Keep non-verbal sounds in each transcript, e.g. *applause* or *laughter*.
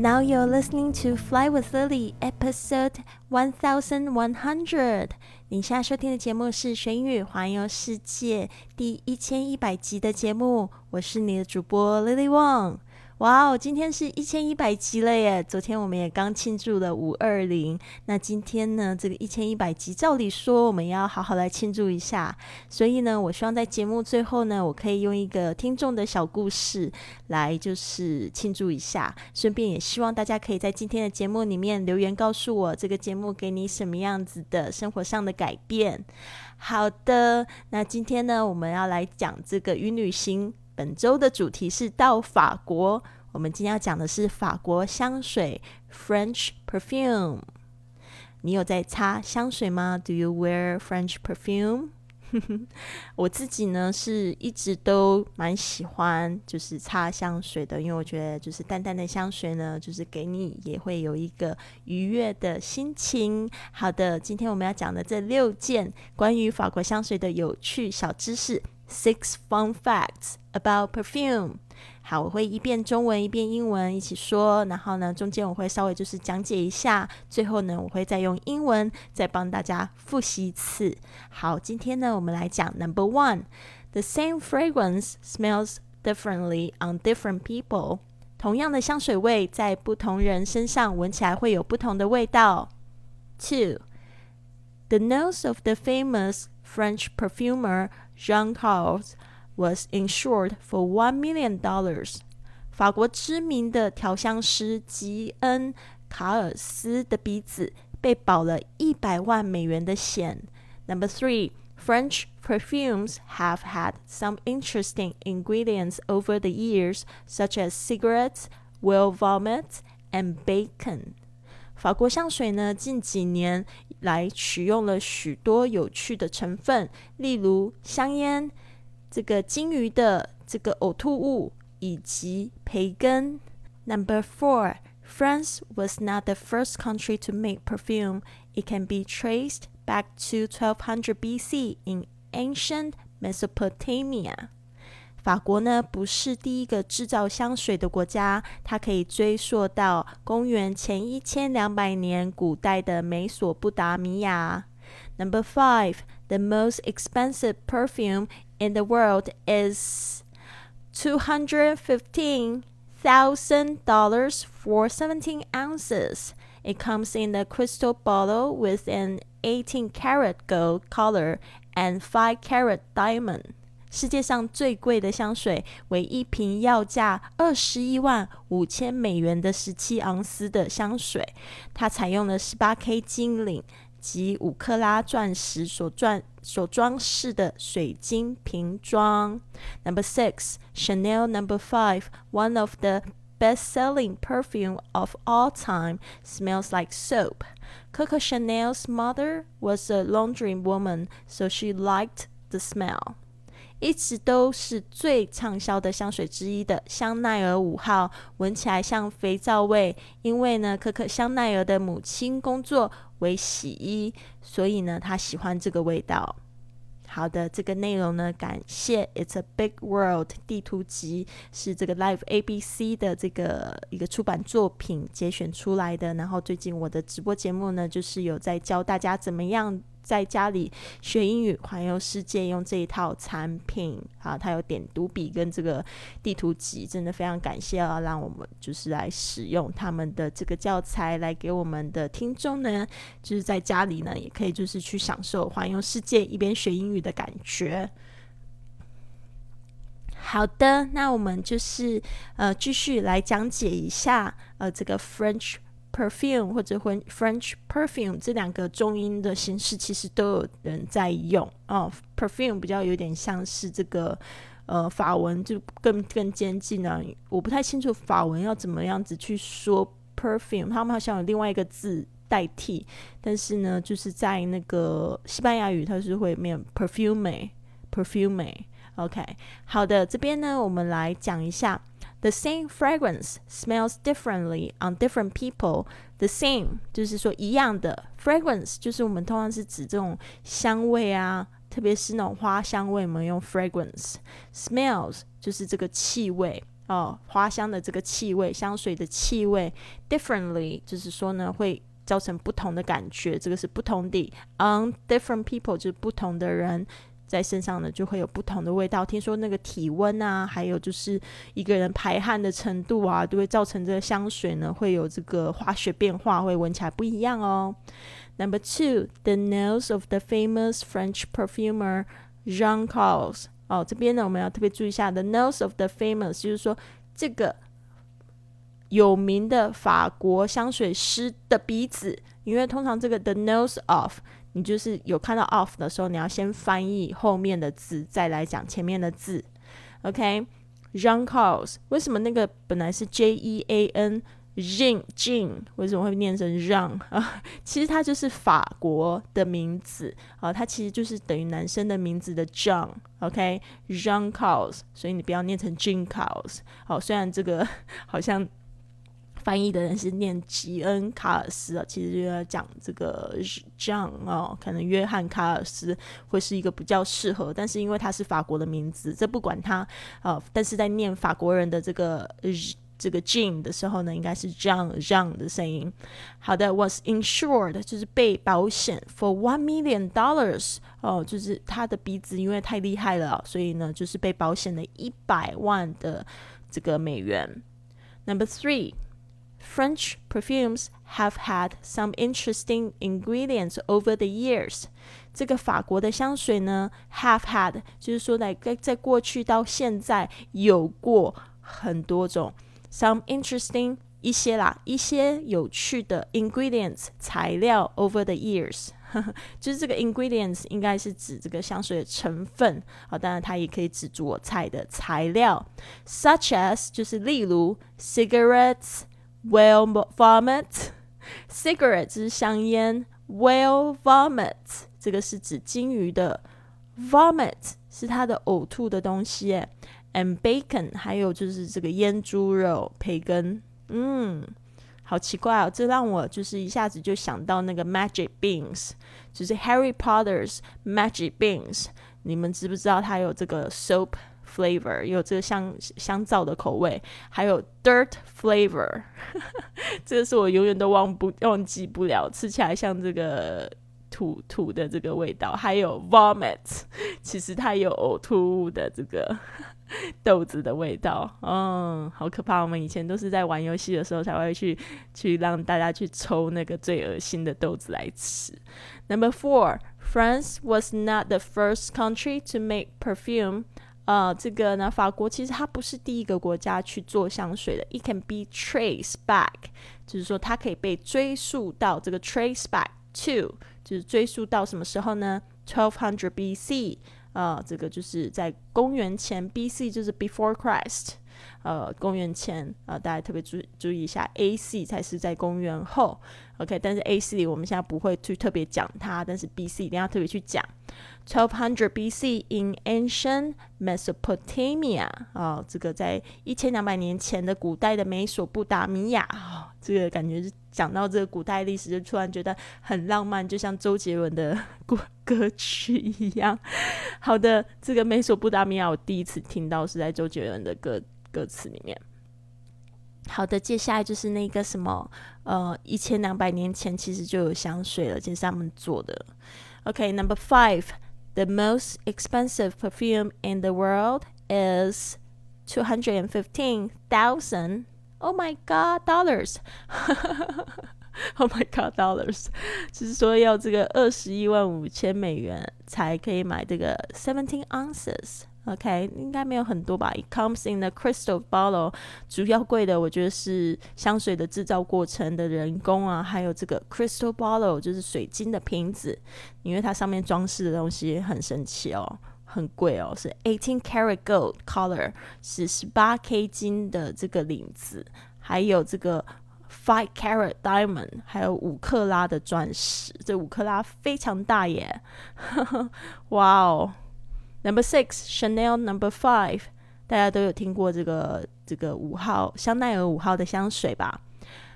Now you're listening to Fly with Lily, episode one thousand one hundred。你现在收听的节目是《学英语环游世界》第一千一百集的节目，我是你的主播 Lily Wong。哇哦，今天是一千一百集了耶！昨天我们也刚庆祝了五二零，那今天呢，这个一千一百集，照理说我们要好好来庆祝一下。所以呢，我希望在节目最后呢，我可以用一个听众的小故事来就是庆祝一下，顺便也希望大家可以在今天的节目里面留言告诉我，这个节目给你什么样子的生活上的改变。好的，那今天呢，我们要来讲这个与旅行。本周的主题是到法国。我们今天要讲的是法国香水 （French perfume）。你有在擦香水吗？Do you wear French perfume？*laughs* 我自己呢是一直都蛮喜欢就是擦香水的，因为我觉得就是淡淡的香水呢，就是给你也会有一个愉悦的心情。好的，今天我们要讲的这六件关于法国香水的有趣小知识。Six fun facts about perfume。好，我会一遍中文一遍英文一起说，然后呢，中间我会稍微就是讲解一下，最后呢，我会再用英文再帮大家复习一次。好，今天呢，我们来讲 Number One，the same fragrance smells differently on different people。同样的香水味在不同人身上闻起来会有不同的味道。Two，the nose of the famous French perfumer Jean Carles was insured for one million dollars。法国知名的调香师吉恩·卡尔斯的鼻子被保了一百万美元的险。Number three, French perfumes have had some interesting ingredients over the years, such as cigarettes, whale vomit, and bacon. 法国香水呢，近几年 来取用了许多有趣的成分，例如香烟、这个金鱼的这个呕吐物以及培根。Number four, France was not the first country to make perfume. It can be traced back to 1200 BC in ancient Mesopotamia. 法国呢不是第一个制造香水的国家，它可以追溯到公元前一千两百年古代的美索不达米亚。Number five, the most expensive perfume in the world is two hundred fifteen thousand dollars for seventeen ounces. It comes in a crystal bottle with an 18 karat gold color and 5 karat diamond. 世界上最贵的香水为一瓶要价二十一万五千美元的十七盎司的香水，它采用了十八 K 金领及五克拉钻石所装所装饰的水晶瓶装。Number six, Chanel Number five, one of the best-selling perfume of all time, smells like soap. Coco Chanel's mother was a laundry woman, so she liked the smell. 一直都是最畅销的香水之一的香奈儿五号，闻起来像肥皂味。因为呢，可可香奈儿的母亲工作为洗衣，所以呢，她喜欢这个味道。好的，这个内容呢，感谢 It's a Big World 地图集是这个 Live ABC 的这个一个出版作品节选出来的。然后最近我的直播节目呢，就是有在教大家怎么样。在家里学英语环游世界，用这一套产品啊，它有点读笔跟这个地图集，真的非常感谢啊，让我们就是来使用他们的这个教材，来给我们的听众呢，就是在家里呢，也可以就是去享受环游世界一边学英语的感觉。好的，那我们就是呃继续来讲解一下呃这个 French。Perfume 或者 French perfume 这两个中音的形式其实都有人在用哦。perfume 比较有点像是这个呃法文就更更接近了。我不太清楚法文要怎么样子去说 perfume，他们好像有另外一个字代替，但是呢，就是在那个西班牙语它是会念 perfume，perfume。OK，好的，这边呢，我们来讲一下。The same fragrance smells differently on different people. The same 就是说一样的 fragrance，就是我们通常是指这种香味啊，特别是那种花香味，我们用 fragrance。Smells 就是这个气味哦，花香的这个气味，香水的气味。Differently 就是说呢，会造成不同的感觉，这个是不同的。On different people 就是不同的人。在身上呢，就会有不同的味道。听说那个体温啊，还有就是一个人排汗的程度啊，都会造成这个香水呢会有这个化学变化，会闻起来不一样哦。Number two, the nose of the famous French perfumer Jean c a r l s。哦，这边呢我们要特别注意一下，the nose of the famous，就是说这个有名的法国香水师的鼻子，因为通常这个 the nose of。你就是有看到 off 的时候，你要先翻译后面的字，再来讲前面的字。OK，Jean Carles，为什么那个本来是 J E A N，Jean Jean，为什么会念成 Jean 啊？*laughs* 其实它就是法国的名字啊，它其实就是等于男生的名字的 John。OK，Jean Carles，所以你不要念成 Jean Carles。好，虽然这个 *laughs* 好像。翻译的人是念吉恩卡尔斯啊，其实就要讲这个 John 哦，可能约翰卡尔斯会是一个比较适合，但是因为他是法国的名字，这不管他啊，但是在念法国人的这个这个 Jean 的时候呢，应该是 John John 的声音。好的，was insured 就是被保险 for one million dollars 哦，就是他的鼻子因为太厉害了，所以呢就是被保险了一百万的这个美元。Number three。French perfumes have had some interesting ingredients over the years。这个法国的香水呢，have had 就是说在在过去到现在有过很多种 some interesting 一些啦，一些有趣的 ingredients 材料 over the years。就是这个 ingredients 应该是指这个香水的成分啊，当然它也可以指做菜的材料，such as 就是例如 cigarettes。Whale vomit, cigarette 是香烟。Whale vomit 这个是指鲸鱼的。Vomit 是它的呕吐的东西。And bacon 还有就是这个腌猪肉、培根。嗯，好奇怪哦，这让我就是一下子就想到那个 Magic Beans，就是 Harry Potter's Magic Beans。你们知不知道它有这个 soap？Flavor 有这个香香皂的口味，还有 dirt flavor，*laughs* 这个是我永远都忘不忘记不了，吃起来像这个土土的这个味道。还有 vomit，其实它有呕吐物的这个 *laughs* 豆子的味道。嗯，好可怕！我们以前都是在玩游戏的时候才会去去让大家去抽那个最恶心的豆子来吃。Number four, France was not the first country to make perfume. 呃，这个呢，法国其实它不是第一个国家去做香水的。It can be traced back，就是说它可以被追溯到这个 trace back to，就是追溯到什么时候呢？Twelve hundred B.C. 呃，这个就是在公元前 B.C. 就是 before Christ。呃，公元前呃，大家特别注注意一下，A.C. 才是在公元后。OK，但是 A.C. 我们现在不会去特别讲它，但是 B.C. 一定要特别去讲。Twelve hundred B.C. in ancient Mesopotamia 啊，这个在一千两百年前的古代的美索不达米亚啊，这个感觉是讲到这个古代历史，就突然觉得很浪漫，就像周杰伦的歌歌曲一样。好的，这个美索不达米亚，我第一次听到是在周杰伦的歌。歌词里面，好的，接下来就是那个什么，呃，一千两百年前其实就有香水了，这是他们做的。OK，Number five，the most expensive perfume in the world is two hundred and fifteen thousand. Oh my God, dollars! *laughs* Oh my God, dollars! 就是说要这个二十一万五千美元才可以买这个 seventeen ounces。 OK，应该没有很多吧。It comes in a crystal bottle。主要贵的，我觉得是香水的制造过程的人工啊，还有这个 crystal bottle，就是水晶的瓶子，因为它上面装饰的东西很神奇哦，很贵哦，是 eighteen karat gold color，是十八 K 金的这个领子，还有这个 five carat diamond，还有五克拉的钻石。这五克拉非常大耶！*laughs* 哇哦 ！Number six Chanel Number five，大家都有听过这个这个五号香奈儿五号的香水吧？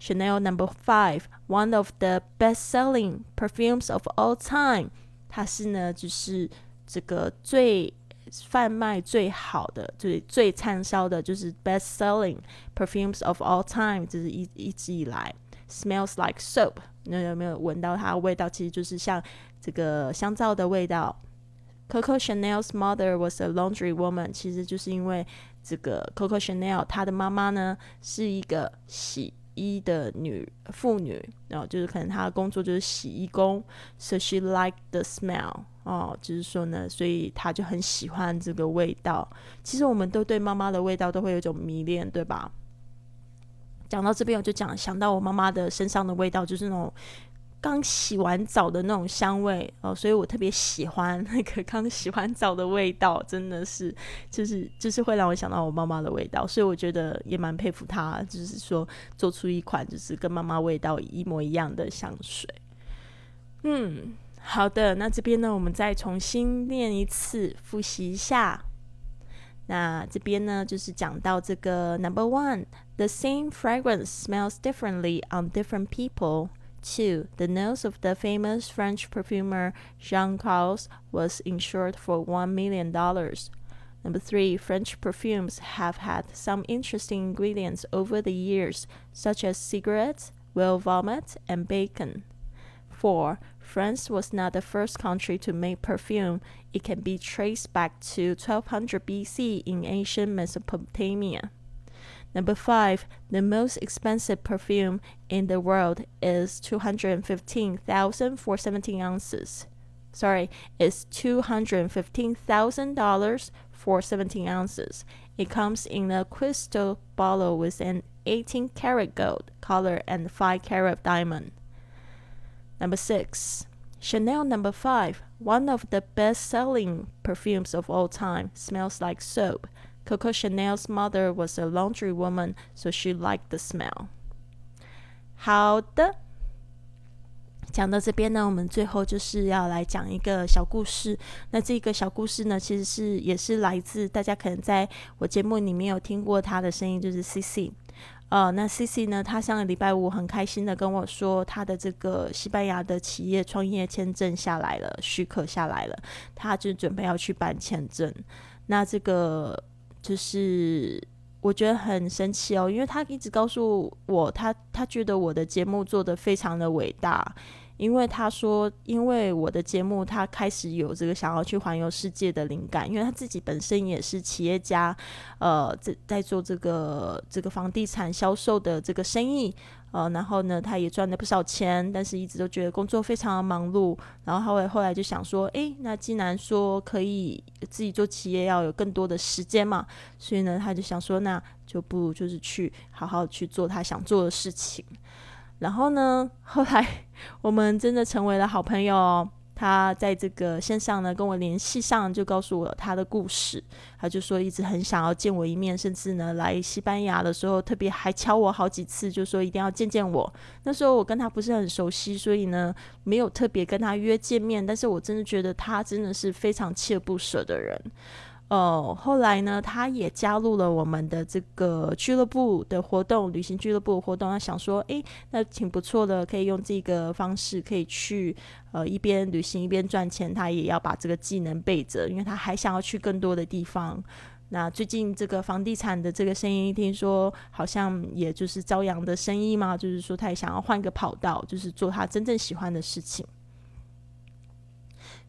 Chanel Number five，one of the best-selling perfumes of all time。它是呢，就是这个最贩卖最好的，最最畅销的，就是 best selling perfumes of all time，就是一一直以来 smells like soap。那有没有闻到它的味道？其实就是像这个香皂的味道。 Coco Chanel's mother was a laundry woman，其实就是因为这个 Coco Chanel 她的妈妈呢是一个洗。衣的女妇女，然后就是可能她的工作就是洗衣工，so she liked the smell，哦，就是说呢，所以她就很喜欢这个味道。其实我们都对妈妈的味道都会有一种迷恋，对吧？讲到这边，我就讲想到我妈妈的身上的味道，就是那种。刚洗完澡的那种香味哦，所以我特别喜欢那个刚洗完澡的味道，真的是就是就是会让我想到我妈妈的味道，所以我觉得也蛮佩服她，就是说做出一款就是跟妈妈味道一模一样的香水。嗯，好的，那这边呢，我们再重新念一次，复习一下。那这边呢，就是讲到这个 Number One，the same fragrance smells differently on different people。Two, the nose of the famous French perfumer Jean Carles was insured for $1 million. Number three, French perfumes have had some interesting ingredients over the years, such as cigarettes, whale vomit, and bacon. Four, France was not the first country to make perfume. It can be traced back to 1200 BC in ancient Mesopotamia. Number five, the most expensive perfume in the world is 215,000 for 17 ounces. Sorry, it's $215,000 for 17 ounces. It comes in a crystal bottle with an 18 karat gold color and 5 carat diamond. Number six, Chanel number five, one of the best selling perfumes of all time, smells like soap. Coco Chanel's mother was a laundry woman, so she liked the smell. 好的，讲到这边呢，我们最后就是要来讲一个小故事。那这个小故事呢，其实是也是来自大家可能在我节目里面有听过他的声音，就是 C C。呃，那 C C 呢，他上个礼拜五很开心的跟我说，他的这个西班牙的企业创业签证下来了，许可下来了，他就准备要去办签证。那这个。就是我觉得很神奇哦，因为他一直告诉我，他他觉得我的节目做的非常的伟大，因为他说，因为我的节目，他开始有这个想要去环游世界的灵感，因为他自己本身也是企业家，呃，在在做这个这个房地产销售的这个生意。呃，然后呢，他也赚了不少钱，但是一直都觉得工作非常的忙碌。然后后来后来就想说，诶，那既然说可以自己做企业，要有更多的时间嘛，所以呢，他就想说，那就不如就是去好好去做他想做的事情。然后呢，后来我们真的成为了好朋友。他在这个线上呢，跟我联系上，就告诉我他的故事。他就说一直很想要见我一面，甚至呢来西班牙的时候，特别还敲我好几次，就说一定要见见我。那时候我跟他不是很熟悉，所以呢没有特别跟他约见面。但是我真的觉得他真的是非常锲而不舍的人。哦，后来呢，他也加入了我们的这个俱乐部的活动，旅行俱乐部的活动。他想说，诶，那挺不错的，可以用这个方式可以去呃一边旅行一边赚钱。他也要把这个技能备着，因为他还想要去更多的地方。那最近这个房地产的这个生意，听说好像也就是朝阳的生意嘛，就是说他也想要换个跑道，就是做他真正喜欢的事情。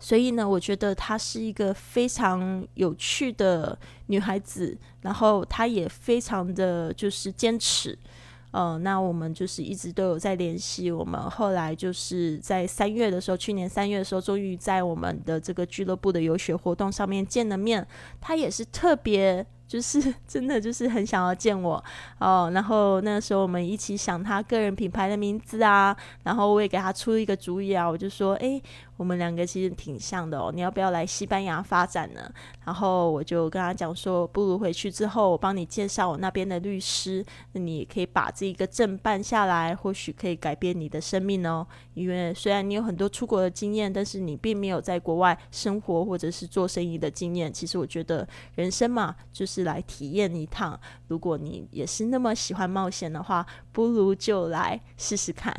所以呢，我觉得她是一个非常有趣的女孩子，然后她也非常的就是坚持。呃，那我们就是一直都有在联系。我们后来就是在三月的时候，去年三月的时候，终于在我们的这个俱乐部的游学活动上面见了面。她也是特别就是 *laughs* 真的就是很想要见我哦。然后那时候我们一起想他个人品牌的名字啊，然后我也给他出一个主意啊，我就说，哎。我们两个其实挺像的哦，你要不要来西班牙发展呢？然后我就跟他讲说，不如回去之后我帮你介绍我那边的律师，那你可以把这一个证办下来，或许可以改变你的生命哦。因为虽然你有很多出国的经验，但是你并没有在国外生活或者是做生意的经验。其实我觉得人生嘛，就是是来体验一趟。如果你也是那么喜欢冒险的话，不如就来试试看。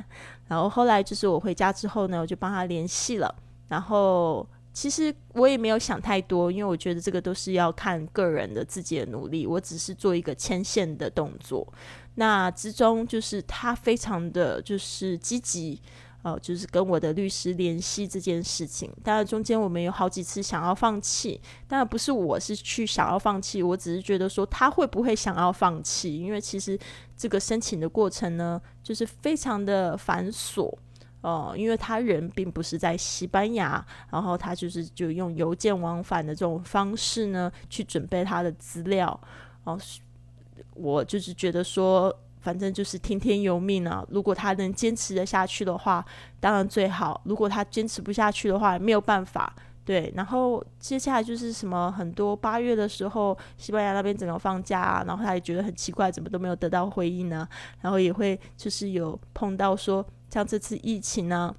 然后后来就是我回家之后呢，我就帮他联系了。然后其实我也没有想太多，因为我觉得这个都是要看个人的自己的努力。我只是做一个牵线的动作。那之中就是他非常的就是积极，呃，就是跟我的律师联系这件事情。当然中间我们有好几次想要放弃，当然不是我是去想要放弃，我只是觉得说他会不会想要放弃？因为其实这个申请的过程呢，就是非常的繁琐。哦，因为他人并不是在西班牙，然后他就是就用邮件往返的这种方式呢，去准备他的资料。哦，我就是觉得说，反正就是听天由命啊。如果他能坚持的下去的话，当然最好；如果他坚持不下去的话，也没有办法。对，然后接下来就是什么，很多八月的时候，西班牙那边整个放假啊，然后他也觉得很奇怪，怎么都没有得到回应呢？然后也会就是有碰到说。像这次疫情呢，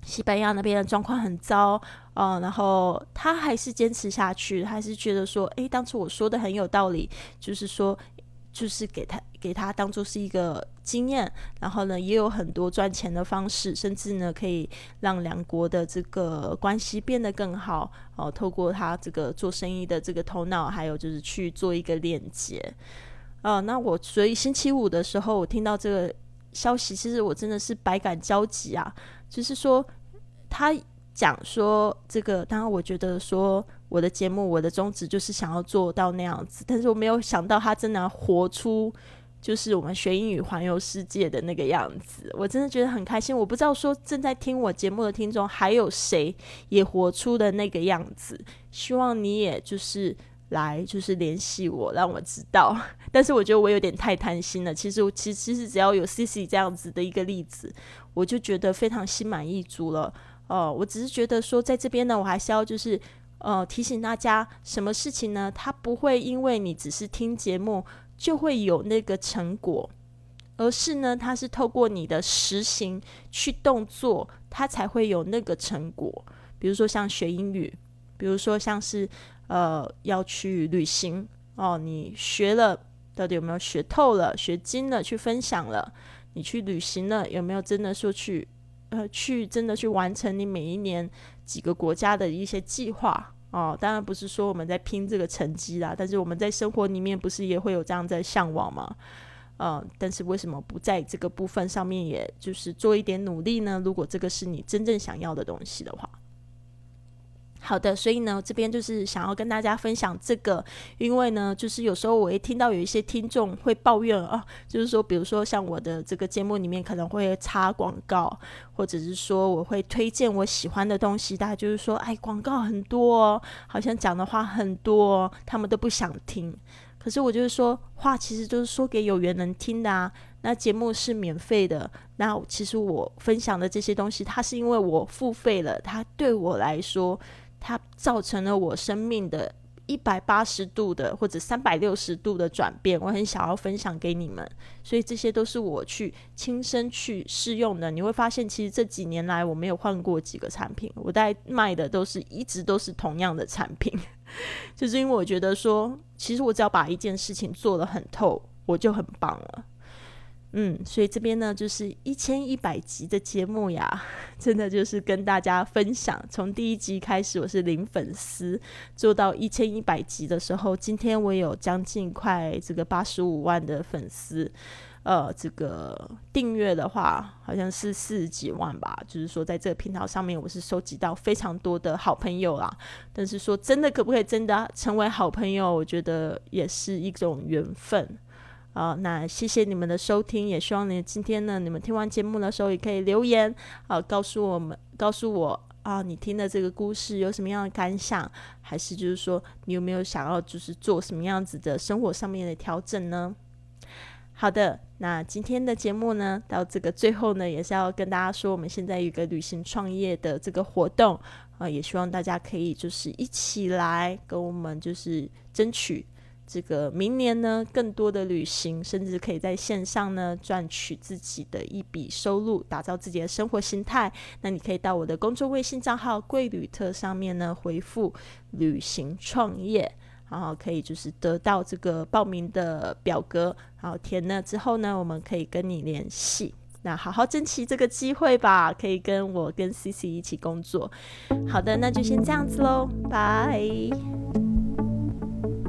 西班牙那边的状况很糟，嗯，然后他还是坚持下去，还是觉得说，诶，当初我说的很有道理，就是说，就是给他给他当做是一个经验，然后呢，也有很多赚钱的方式，甚至呢，可以让两国的这个关系变得更好，哦，透过他这个做生意的这个头脑，还有就是去做一个链接，啊，那我所以星期五的时候，我听到这个。消息其实我真的是百感交集啊，就是说他讲说这个，当然我觉得说我的节目我的宗旨就是想要做到那样子，但是我没有想到他真的活出就是我们学英语环游世界的那个样子，我真的觉得很开心。我不知道说正在听我节目的听众还有谁也活出的那个样子，希望你也就是。来就是联系我，让我知道。*laughs* 但是我觉得我有点太贪心了。其实我，其实其实只要有 C C 这样子的一个例子，我就觉得非常心满意足了。哦，我只是觉得说，在这边呢，我还是要就是呃提醒大家，什么事情呢？它不会因为你只是听节目就会有那个成果，而是呢，它是透过你的实行去动作，它才会有那个成果。比如说像学英语，比如说像是。呃，要去旅行哦，你学了到底有没有学透了、学精了？去分享了，你去旅行了，有没有真的说去呃去真的去完成你每一年几个国家的一些计划哦？当然不是说我们在拼这个成绩啦，但是我们在生活里面不是也会有这样在向往吗？嗯，但是为什么不在这个部分上面，也就是做一点努力呢？如果这个是你真正想要的东西的话。好的，所以呢，这边就是想要跟大家分享这个，因为呢，就是有时候我会听到有一些听众会抱怨啊，就是说，比如说像我的这个节目里面可能会插广告，或者是说我会推荐我喜欢的东西，大家就是说，哎，广告很多，哦好像讲的话很多，哦他们都不想听。可是我就是说，话其实就是说给有缘人听的啊。那节目是免费的，那其实我分享的这些东西，它是因为我付费了，它对我来说。它造成了我生命的一百八十度的或者三百六十度的转变，我很想要分享给你们，所以这些都是我去亲身去试用的。你会发现，其实这几年来我没有换过几个产品，我在卖的都是一直都是同样的产品，*laughs* 就是因为我觉得说，其实我只要把一件事情做得很透，我就很棒了。嗯，所以这边呢，就是一千一百集的节目呀，*laughs* 真的就是跟大家分享。从第一集开始，我是零粉丝，做到一千一百集的时候，今天我有将近快这个八十五万的粉丝，呃，这个订阅的话好像是四十几万吧。就是说，在这个频道上面，我是收集到非常多的好朋友啦。但是说真的，可不可以真的成为好朋友？我觉得也是一种缘分。啊，那谢谢你们的收听，也希望你今天呢，你们听完节目的时候也可以留言，啊，告诉我们，告诉我，啊，你听的这个故事有什么样的感想？还是就是说，你有没有想要就是做什么样子的生活上面的调整呢？好的，那今天的节目呢，到这个最后呢，也是要跟大家说，我们现在有个旅行创业的这个活动啊，也希望大家可以就是一起来跟我们就是争取这个明年呢更多的旅行，甚至可以在线上呢赚取自己的一笔收入，打造自己的生活形态。那你可以到我的公众微信账号“贵旅特”上面呢回复“旅行创业”。然后可以就是得到这个报名的表格，然后填了之后呢，我们可以跟你联系。那好好珍惜这个机会吧，可以跟我跟 C C 一起工作。好的，那就先这样子喽，拜。